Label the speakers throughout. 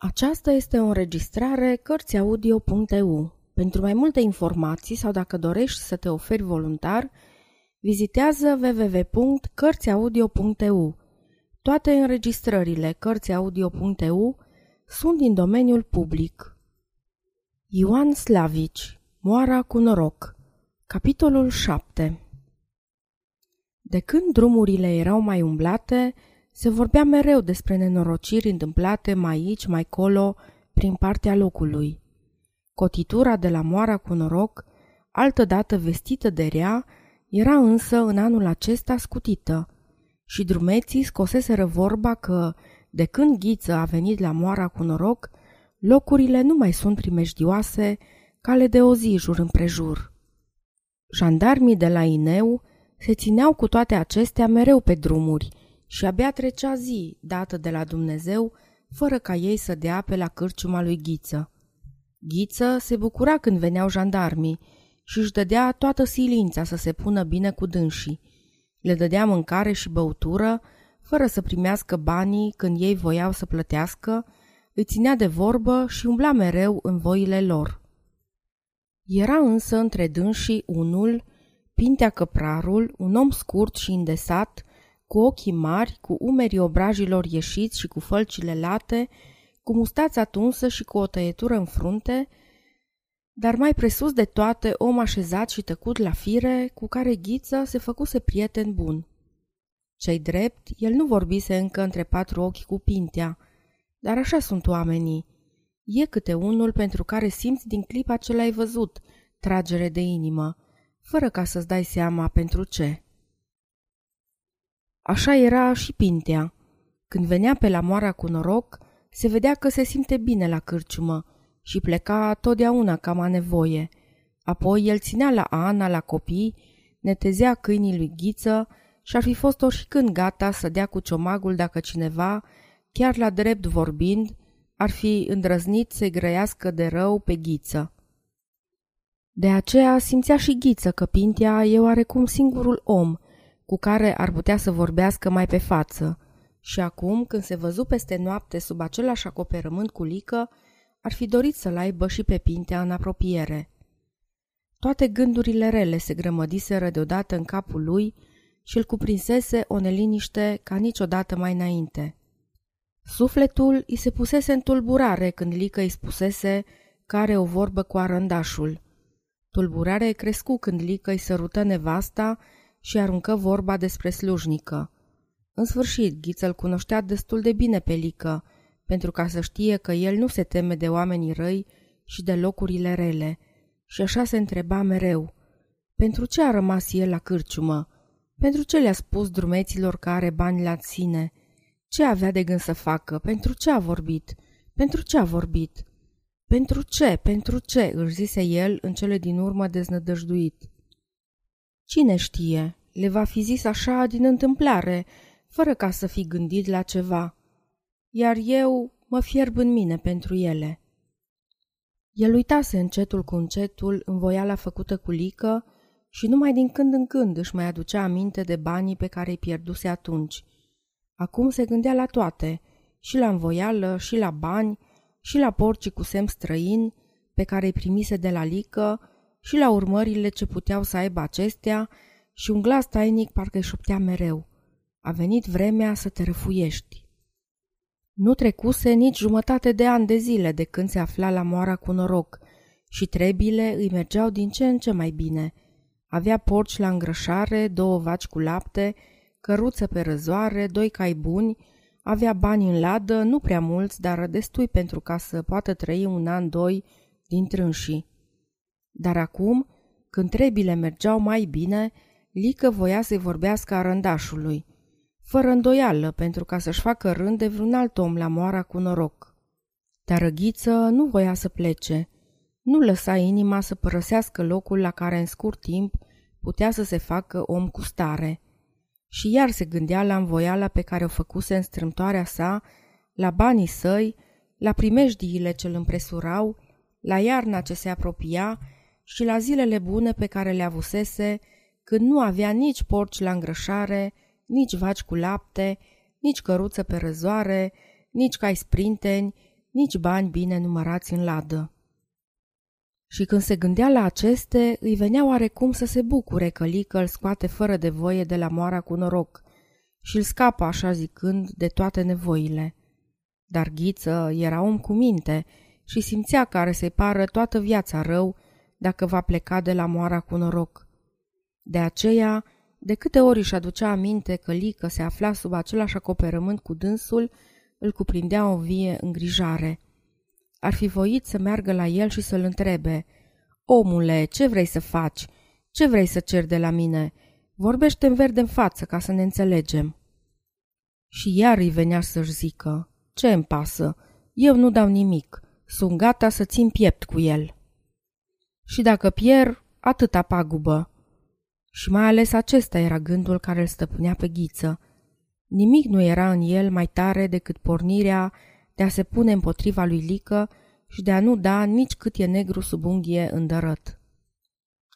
Speaker 1: Aceasta este o înregistrare Cărțiaudio.eu. Pentru mai multe informații sau dacă dorești să te oferi voluntar, vizitează www.cărțiaudio.eu. Toate înregistrările Cărțiaudio.eu sunt din domeniul public. Ioan Slavici Moara cu noroc Capitolul 7 De când drumurile erau mai umblate, se vorbea mereu despre nenorociri întâmplate mai aici, mai colo, prin partea locului. Cotitura de la moara cu noroc, altădată vestită de rea, era însă în anul acesta scutită și drumeții scoseseră vorba că, de când Ghiță a venit la moara cu noroc, locurile nu mai sunt primejdioase, cale de o zi jur împrejur. Jandarmii de la Ineu se țineau cu toate acestea mereu pe drumuri, și abia trecea zi, dată de la Dumnezeu, fără ca ei să dea pe la cârciuma lui Ghiță. Ghiță se bucura când veneau jandarmii și își dădea toată silința să se pună bine cu dânsii. Le dădea mâncare și băutură, fără să primească banii când ei voiau să plătească, îi ținea de vorbă și umbla mereu în voile lor. Era însă între dânsii unul, Pintea Căprarul, un om scurt și îndesat, cu ochii mari, cu umerii obrajilor ieșiți și cu fălcile late, cu mustața tunsă și cu o tăietură în frunte, dar mai presus de toate om așezat și tăcut la fire, cu care Ghiță se făcuse prieten bun. Cei drept, el nu vorbise încă între patru ochi cu Pintea, dar așa sunt oamenii. E câte unul pentru care simți din clipa ce l-ai văzut, tragere de inimă, fără ca să-ți dai seama pentru ce. Așa era și Pintea. Când venea pe la moara cu noroc, se vedea că se simte bine la cârciumă și pleca totdeauna cam a nevoie. Apoi el ținea la Ana, la copii, netezea câinii lui Ghiță și ar fi fost oricând gata să dea cu ciomagul dacă cineva, chiar la drept vorbind, ar fi îndrăznit să-i grăiască de rău pe Ghiță. De aceea simțea și Ghiță că Pintea e oarecum singurul om – cu care ar putea să vorbească mai pe față. Și acum, când se văzu peste noapte sub același acoperământ cu lică, ar fi dorit să-l aibă și pe Pintea în apropiere. Toate gândurile rele se grămădiseră deodată în capul lui și îl cuprinsese o neliniște ca niciodată mai înainte. Sufletul îi se pusese în tulburare când Lică îi spusese că are o vorbă cu arândașul. Tulburare crescu când Lică îi sărută nevasta și aruncă vorba despre slujnică. În sfârșit, Ghiță îl cunoștea destul de bine pe Lică, pentru ca să știe că el nu se teme de oamenii răi și de locurile rele, și așa se întreba mereu. Pentru ce a rămas el la cârciumă? Pentru ce le-a spus drumeților că are bani la sine? Ce avea de gând să facă? Pentru ce a vorbit? Pentru ce a vorbit? Pentru ce? Pentru ce? își zise el în cele din urmă deznădăjduit. Cine știe, le va fi zis așa din întâmplare, fără ca să fi gândit la ceva. Iar eu mă fierb în mine pentru ele. El uitase încetul cu încetul în voiala făcută cu lică și numai din când în când își mai aducea aminte de banii pe care îi pierduse atunci. Acum se gândea la toate, și la învoială, și la bani, și la porcii cu semn străin pe care îi primise de la lică și la urmările ce puteau să aibă acestea și un glas tainic parcă îi șoptea mereu. A venit vremea să te răfuiești. Nu trecuse nici jumătate de ani de zile de când se afla la moara cu noroc și trebile îi mergeau din ce în ce mai bine. Avea porci la îngrășare, două vaci cu lapte, căruță pe răzoare, doi cai buni, avea bani în ladă, nu prea mulți, dar destui pentru ca să poată trăi un an, doi din trânșii. Dar acum, când trebile mergeau mai bine, Lică voia să-i vorbească a rândașului, fără îndoială pentru ca să-și facă rând de vreun alt om la moara cu noroc. Dar Răghiță nu voia să plece. Nu lăsa inima să părăsească locul la care în scurt timp putea să se facă om cu stare. Și iar se gândea la învoiala pe care o făcuse în strâmtoarea sa, la banii săi, la primejdiile ce îl împresurau, la iarna ce se apropia și la zilele bune pe care le avusese când nu avea nici porci la îngrășare, nici vaci cu lapte, nici căruță pe răzoare, nici cai sprinteni, nici bani bine numărați în ladă. Și când se gândea la aceste, îi venea oarecum să se bucure că Lică îl scoate fără de voie de la moara cu noroc și îl scapă așa zicând de toate nevoile. Dar Ghiță era om cu minte și simțea că are să-i pară toată viața rău dacă va pleca de la moara cu noroc. De aceea, de câte ori își aducea aminte că Lică se afla sub același acoperământ cu dânsul, îl cuprindea o vie îngrijare. Ar fi voit să meargă la el și să-l întrebe, Omule, ce vrei să faci? Ce vrei să cer de la mine? vorbește în verde în față ca să ne înțelegem. Și iar îi venea să-și zică, ce îmi pasă? Eu nu dau nimic. Sunt gata să țin piept cu el. Și dacă pierd, atâta pagubă. Și mai ales acesta era gândul care îl stăpânea pe ghiță. Nimic nu era în el mai tare decât pornirea de a se pune împotriva lui Lică și de a nu da nici cât e negru sub unghie îndărăt.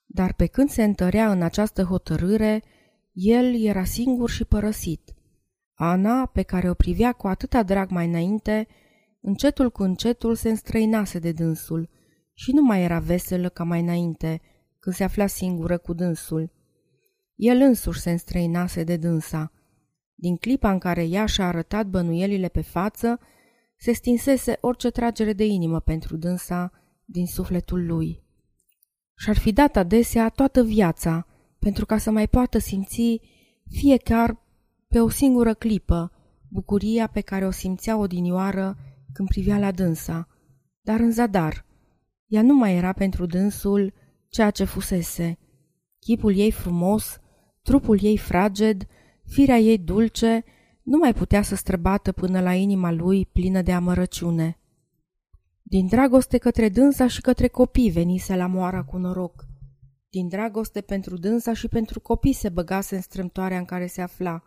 Speaker 1: Dar pe când se întărea în această hotărâre, el era singur și părăsit. Ana, pe care o privea cu atâta drag mai înainte, încetul cu încetul se înstrăinase de dânsul și nu mai era veselă ca mai înainte, când se afla singură cu dânsul. El însuși se înstrăinase de dânsa. Din clipa în care ea și-a arătat bănuielile pe față, se stinsese orice tragere de inimă pentru dânsa din sufletul lui. Și-ar fi dat adesea toată viața pentru ca să mai poată simți fiecare pe o singură clipă bucuria pe care o simțea odinioară când privea la dânsa, dar în zadar. Ea nu mai era pentru dânsul ceea ce fusese. Chipul ei frumos, trupul ei fraged, firea ei dulce, nu mai putea să străbată până la inima lui plină de amărăciune. Din dragoste către dânsa și către copii venise la moara cu noroc. Din dragoste pentru dânsa și pentru copii se băgase în strâmtoarea în care se afla.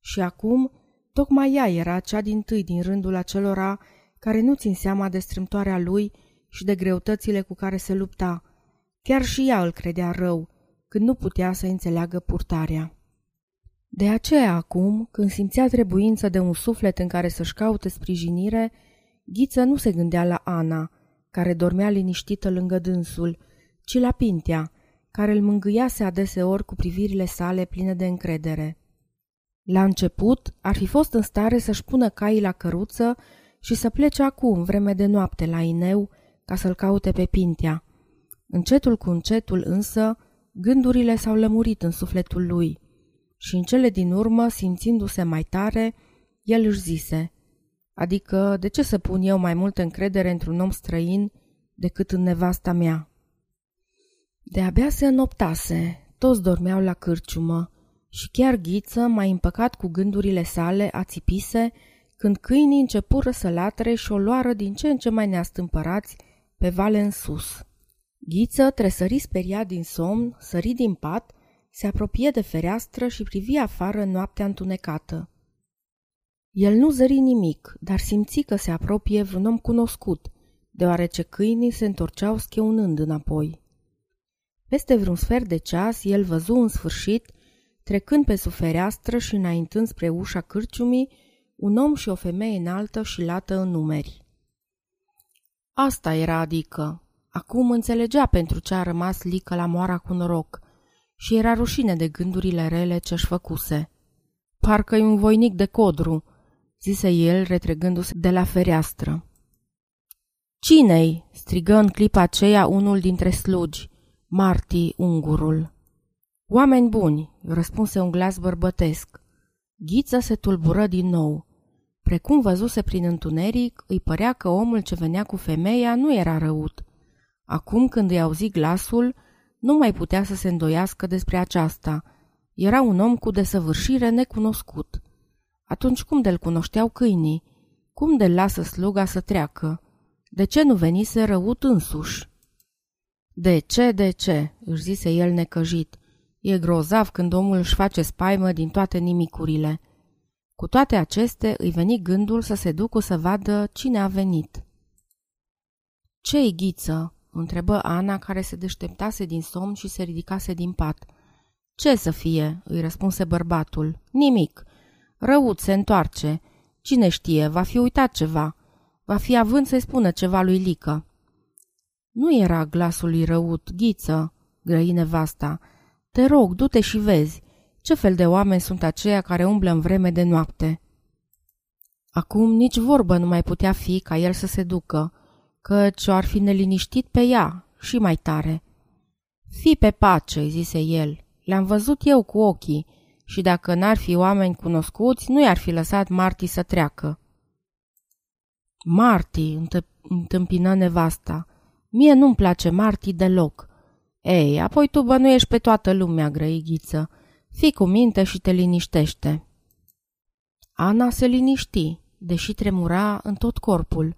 Speaker 1: Și acum, tocmai ea era cea din tâi din rândul acelora care nu țin seama de strâmtoarea lui și de greutățile cu care se lupta. Chiar și ea îl credea rău, când nu putea să înțeleagă purtarea. De aceea acum, când simțea trebuință de un suflet în care să-și caute sprijinire, Ghiță nu se gândea la Ana, care dormea liniștită lângă dânsul, ci la Pintea, care îl mângâiase adeseori cu privirile sale pline de încredere. La început ar fi fost în stare să-și pună caii la căruță și să plece acum, vreme de noapte, la Ineu, ca să-l caute pe Pintea. Încetul cu încetul însă, gândurile s-au lămurit în sufletul lui și în cele din urmă, simțindu-se mai tare, el își zise, adică de ce să pun eu mai multă încredere într-un om străin decât în nevasta mea? De-abia se înoptase, toți dormeau la cârciumă și chiar Ghiță, mai împăcat cu gândurile sale, ațipise când câinii începură să latre și o luară din ce în ce mai neastâmpărați pe vale în sus. Ghiță tresări speriat din somn, sări din pat, se apropie de fereastră și privi afară noaptea întunecată. El nu zări nimic, dar simți că se apropie vreun om cunoscut, deoarece câinii se întorceau scheunând înapoi. Peste vreun sfert de ceas, el văzu în sfârșit, trecând pe sub fereastră și înaintând spre ușa cârciumii, un om și o femeie înaltă și lată în numeri. Asta era adică. Acum înțelegea pentru ce a rămas lică la moara cu noroc și era rușine de gândurile rele ce-și făcuse. Parcă-i un voinic de codru, zise el retregându-se de la fereastră. Cine-i? strigă în clipa aceea unul dintre slugi, Marti, ungurul. Oameni buni, răspunse un glas bărbătesc. Ghiță se tulbură din nou. Precum văzuse prin întuneric, îi părea că omul ce venea cu femeia nu era răut. Acum când îi auzi glasul, nu mai putea să se îndoiască despre aceasta. Era un om cu desăvârșire necunoscut. Atunci cum de-l cunoșteau câinii? Cum de-l lasă sluga să treacă? De ce nu venise răut însuși? De ce, de ce?" își zise el necăjit. E grozav când omul își face spaimă din toate nimicurile." Cu toate aceste, îi veni gândul să se ducă să vadă cine a venit. Ce-i ghiță?" Întrebă Ana, care se deșteptase din somn și se ridicase din pat. Ce să fie?" îi răspunse bărbatul. Nimic. Răut se întoarce. Cine știe, va fi uitat ceva. Va fi având să-i spună ceva lui Lică. Nu era glasul lui răut, ghiță, grăi nevasta. Te rog, du-te și vezi. Ce fel de oameni sunt aceia care umblă în vreme de noapte? Acum nici vorbă nu mai putea fi ca el să se ducă, căci o ar fi neliniștit pe ea și mai tare. Fi pe pace, zise el, le-am văzut eu cu ochii și dacă n-ar fi oameni cunoscuți, nu i-ar fi lăsat Marti să treacă. Marti, întâmpină nevasta, mie nu-mi place Marti deloc. Ei, apoi tu bănuiești pe toată lumea, grăighiță. Fii cu minte și te liniștește. Ana se liniști, deși tremura în tot corpul.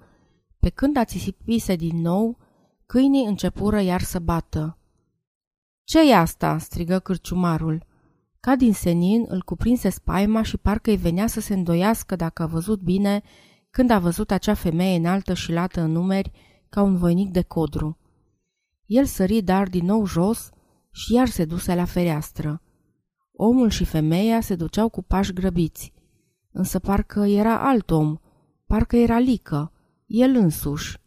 Speaker 1: Pe când ațisipise din nou, câinii începură iar să bată. Ce e asta?" strigă cârciumarul. Ca din senin îl cuprinse spaima și parcă îi venea să se îndoiască dacă a văzut bine când a văzut acea femeie înaltă și lată în numeri ca un voinic de codru. El sări dar din nou jos și iar se duse la fereastră. Omul și femeia se duceau cu pași grăbiți, însă parcă era alt om, parcă era lică, el însuși.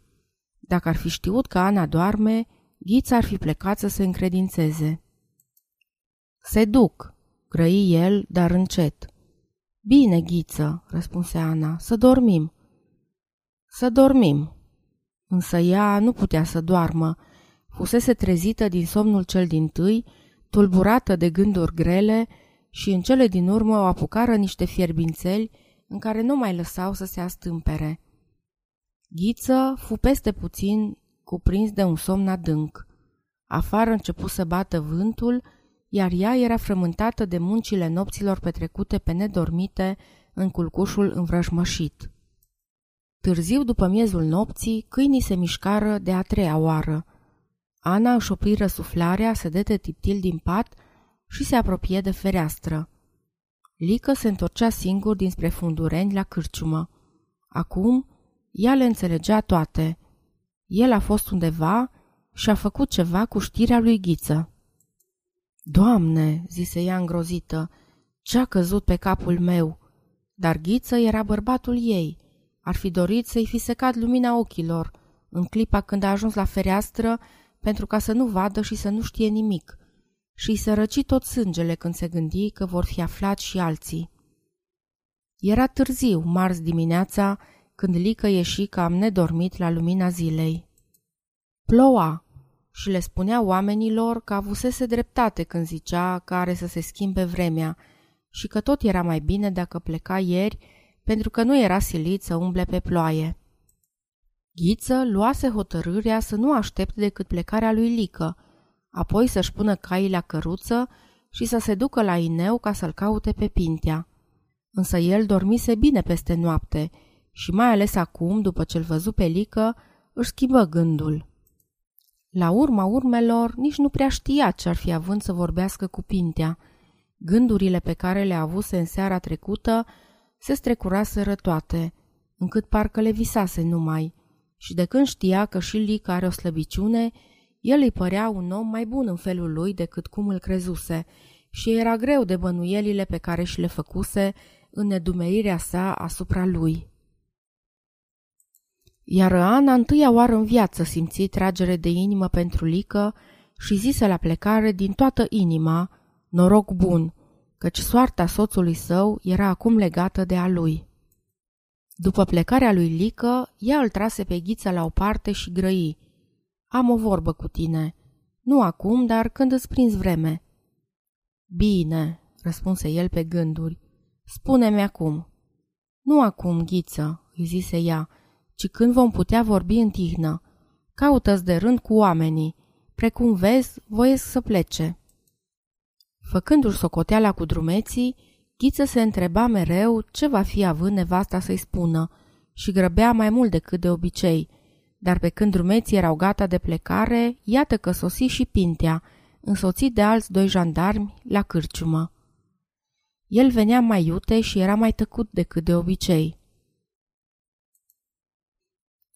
Speaker 1: Dacă ar fi știut că Ana doarme, Ghița ar fi plecat să se încredințeze. Se duc, grăi el, dar încet. Bine, Ghiță, răspunse Ana, să dormim. Să dormim. Însă ea nu putea să doarmă. Fusese trezită din somnul cel din tâi, tulburată de gânduri grele și în cele din urmă o apucară niște fierbințeli în care nu mai lăsau să se astâmpere. Ghiță fu peste puțin cuprins de un somn adânc. Afară început să bată vântul, iar ea era frământată de muncile nopților petrecute pe nedormite în culcușul învrăjmășit. Târziu după miezul nopții, câinii se mișcară de a treia oară. Ana își opri răsuflarea, se dete tiptil din pat și se apropie de fereastră. Lică se întorcea singur dinspre fundureni la cârciumă. Acum, ea le înțelegea toate – el a fost undeva și a făcut ceva cu știrea lui Ghiță. Doamne, zise ea îngrozită, ce-a căzut pe capul meu? Dar Ghiță era bărbatul ei. Ar fi dorit să-i fi secat lumina ochilor, în clipa când a ajuns la fereastră, pentru ca să nu vadă și să nu știe nimic, și îi răci tot sângele când se gândi că vor fi aflat și alții. Era târziu, marți dimineața, când Lică ieși cam nedormit la lumina zilei. Ploua și le spunea oamenilor că avusese dreptate când zicea că are să se schimbe vremea și că tot era mai bine dacă pleca ieri pentru că nu era silit să umble pe ploaie. Ghiță luase hotărârea să nu aștepte decât plecarea lui Lică, apoi să-și pună caii la căruță și să se ducă la Ineu ca să-l caute pe Pintea. Însă el dormise bine peste noapte și mai ales acum, după ce-l văzu pe Lică, își schimbă gândul. La urma urmelor, nici nu prea știa ce ar fi având să vorbească cu Pintea. Gândurile pe care le avuse în seara trecută se strecuraseră toate, încât parcă le visase numai. Și de când știa că și Lica are o slăbiciune, el îi părea un om mai bun în felul lui decât cum îl crezuse și era greu de bănuielile pe care și le făcuse în nedumerirea sa asupra lui. Iar Ana întâia oară în viață simți tragere de inimă pentru Lică și zise la plecare din toată inima, noroc bun, căci soarta soțului său era acum legată de a lui. După plecarea lui Lică, ea îl trase pe ghiță la o parte și grăi. Am o vorbă cu tine. Nu acum, dar când îți prins vreme. Bine, răspunse el pe gânduri. Spune-mi acum. Nu acum, ghiță, îi zise ea, ci când vom putea vorbi în tihnă. Caută-ți de rând cu oamenii. Precum vezi, voiesc să plece. Făcându-și socoteala cu drumeții, Ghiță se întreba mereu ce va fi având nevasta să-i spună și grăbea mai mult decât de obicei, dar pe când drumeții erau gata de plecare, iată că sosi și Pintea, însoțit de alți doi jandarmi, la cârciumă. El venea mai iute și era mai tăcut decât de obicei.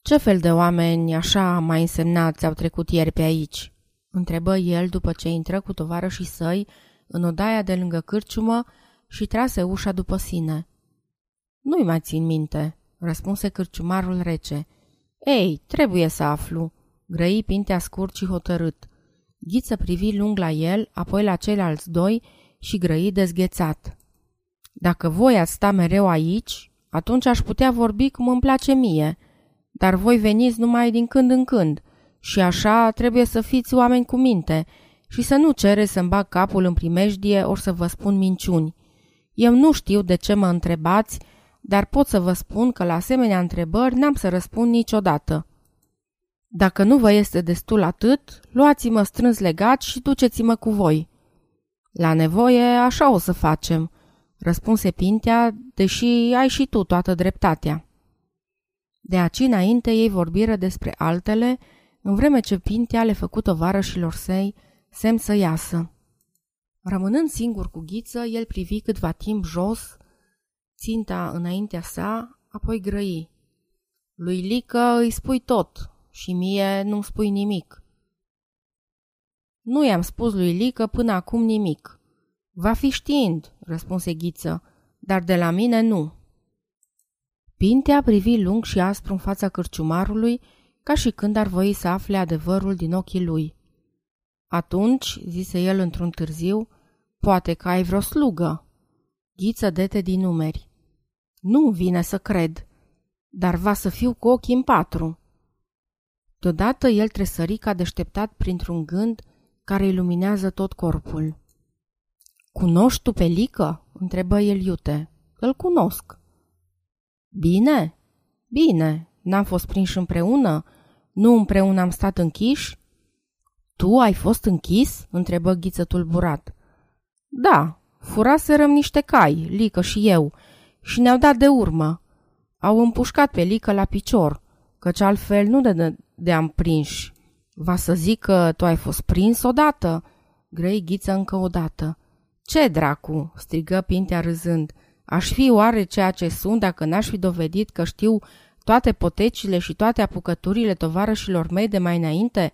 Speaker 1: Ce fel de oameni așa mai însemnați au trecut ieri pe aici?" întrebă el după ce intră cu tovarășii săi în odaia de lângă cârciumă și trase ușa după sine. Nu-i mai țin minte," răspunse cârciumarul rece. Ei, trebuie să aflu, grăi Pintea scurt și hotărât. Ghiță privi lung la el, apoi la ceilalți doi și grăi dezghețat. Dacă voi ați sta mereu aici, atunci aș putea vorbi cum îmi place mie, dar voi veniți numai din când în când și așa trebuie să fiți oameni cu minte și să nu cereți să-mi bag capul în primejdie ori să vă spun minciuni. Eu nu știu de ce mă întrebați, dar pot să vă spun că la asemenea întrebări n-am să răspund niciodată. Dacă nu vă este destul atât, luați-mă strâns legat și duceți-mă cu voi. La nevoie, așa o să facem, răspunse Pintea, deși ai și tu toată dreptatea. De aici înainte ei vorbiră despre altele, în vreme ce Pintea le făcut tovarășilor săi semn să iasă. Rămânând singur cu ghiță, el privi câtva timp jos, ținta înaintea sa, apoi grăi. Lui Lică îi spui tot și mie nu spui nimic. Nu i-am spus lui Lică până acum nimic. Va fi știind, răspunse Ghiță, dar de la mine nu. Pintea privi lung și aspru în fața cârciumarului, ca și când ar voi să afle adevărul din ochii lui. Atunci, zise el într-un târziu, poate că ai vreo slugă. Ghiță dete din numeri. Nu vine să cred, dar va să fiu cu ochii în patru. Deodată el tresări ca deșteptat printr-un gând care iluminează tot corpul. Cunoști tu pe Lică?" întrebă el iute. Îl cunosc." Bine? Bine. N-am fost prinși împreună? Nu împreună am stat închiși?" Tu ai fost închis?" întrebă Ghiță tulburat. Da, furaserăm niște cai, Lică și eu, și ne-au dat de urmă. Au împușcat pe Lică la picior, căci altfel nu de, de am prinși. Va să zic că tu ai fost prins odată?" Grei Ghiță încă o dată. Ce dracu?" strigă Pintea râzând. Aș fi oare ceea ce sunt dacă n-aș fi dovedit că știu toate potecile și toate apucăturile tovarășilor mei de mai înainte?"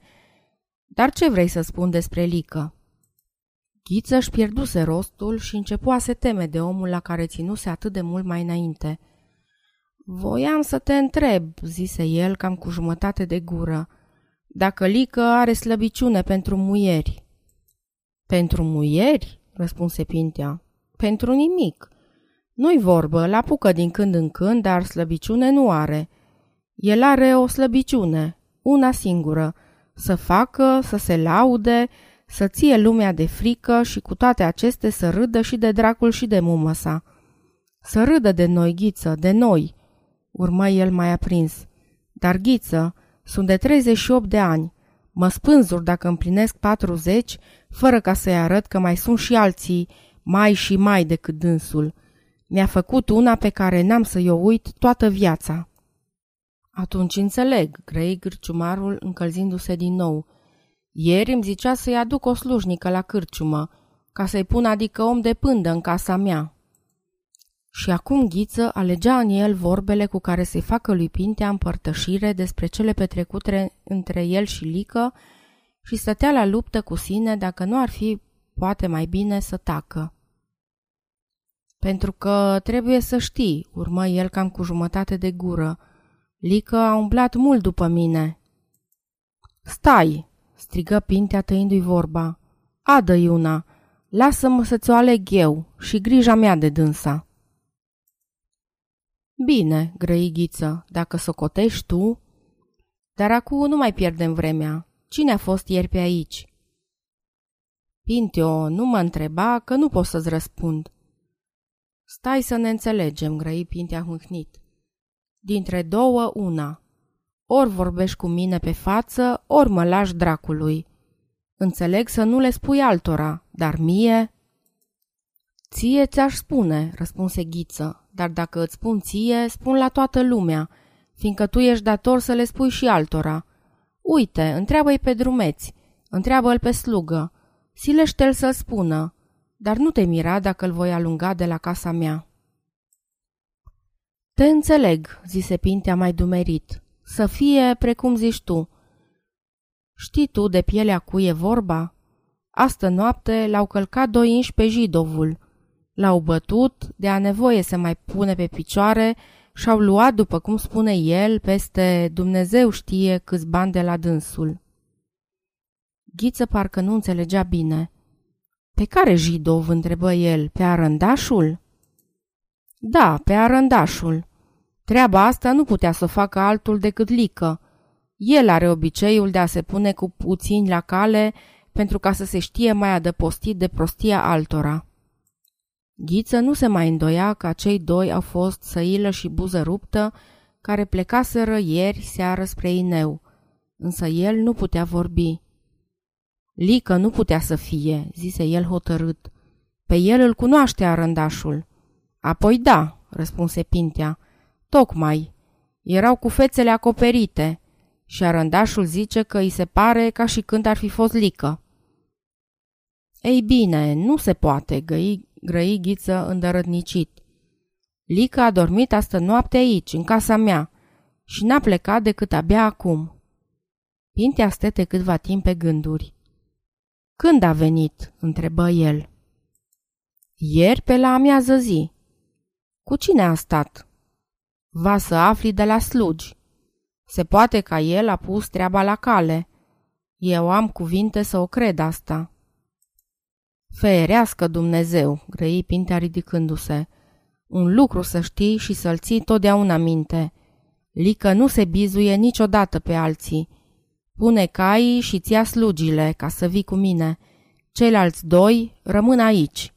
Speaker 1: Dar ce vrei să spun despre Lică?" Ghițăș își pierduse rostul și începu a se teme de omul la care ținuse atât de mult mai înainte. Voiam să te întreb, zise el cam cu jumătate de gură, dacă Lică are slăbiciune pentru muieri. Pentru muieri? răspunse Pintea. Pentru nimic. Nu-i vorbă, la apucă din când în când, dar slăbiciune nu are. El are o slăbiciune, una singură, să facă, să se laude, să ție lumea de frică și cu toate aceste să râdă și de dracul și de mumă sa. Să râdă de noi, Ghiță, de noi, urmă el mai aprins. Dar, Ghiță, sunt de 38 de ani. Mă spânzur dacă împlinesc 40, fără ca să-i arăt că mai sunt și alții mai și mai decât dânsul. Mi-a făcut una pe care n-am să-i o uit toată viața. Atunci înțeleg, grăi gârciumarul încălzindu-se din nou. Ieri îmi zicea să-i aduc o slujnică la cârciumă, ca să-i pun adică om de pândă în casa mea. Și acum Ghiță alegea în el vorbele cu care să-i facă lui Pintea împărtășire despre cele petrecute între el și Lică și stătea la luptă cu sine dacă nu ar fi poate mai bine să tacă. Pentru că trebuie să știi, urmă el cam cu jumătate de gură, Lică a umblat mult după mine. Stai, strigă Pintea tăindu-i vorba. Adă Iuna, lasă-mă să-ți o aleg eu și grija mea de dânsa. Bine, grăighiță, dacă socotești tu... Dar acum nu mai pierdem vremea. Cine a fost ieri pe aici? Pinteo, nu mă întreba că nu pot să-ți răspund. Stai să ne înțelegem, grăi Pintea mâhnit. Dintre două, una. Ori vorbești cu mine pe față, ori mă lași dracului. Înțeleg să nu le spui altora, dar mie... Ție ți-aș spune, răspunse Ghiță, dar dacă îți spun ție, spun la toată lumea, fiindcă tu ești dator să le spui și altora. Uite, întreabă-i pe drumeți, întreabă-l pe slugă, silește-l să spună, dar nu te mira dacă îl voi alunga de la casa mea. Te înțeleg, zise Pintea mai dumerit, să fie precum zici tu. Știi tu de pielea cui e vorba? Astă noapte l-au călcat doi inși pe Jidovul. L-au bătut, de a nevoie să mai pune pe picioare și-au luat, după cum spune el, peste Dumnezeu știe câți bani de la dânsul. Ghiță parcă nu înțelegea bine. Pe care Jidov, întrebă el, pe arândașul? Da, pe arândașul. Treaba asta nu putea să o facă altul decât Lică. El are obiceiul de a se pune cu puțini la cale pentru ca să se știe mai adăpostit de prostia altora. Ghiță nu se mai îndoia că cei doi au fost Săilă și Buză Ruptă, care plecaseră ieri seară spre Ineu, însă el nu putea vorbi. Lică nu putea să fie, zise el hotărât. Pe el îl cunoaște arândașul. Apoi da, răspunse Pintea. Tocmai. Erau cu fețele acoperite și arândașul zice că îi se pare ca și când ar fi fost lică. Ei bine, nu se poate, găi, grăi ghiță îndărătnicit. Lica a dormit astă noapte aici, în casa mea, și n-a plecat decât abia acum. Pintea stete câtva timp pe gânduri. Când a venit?" întrebă el. Ieri pe la amiază zi. Cu cine a stat? Va să afli de la slugi. Se poate ca el a pus treaba la cale. Eu am cuvinte să o cred asta. Ferească Dumnezeu, grăi Pintea ridicându-se. Un lucru să știi și să-l ții totdeauna minte. Lică nu se bizuie niciodată pe alții. Pune caii și ți slugile ca să vii cu mine. Ceilalți doi rămân aici.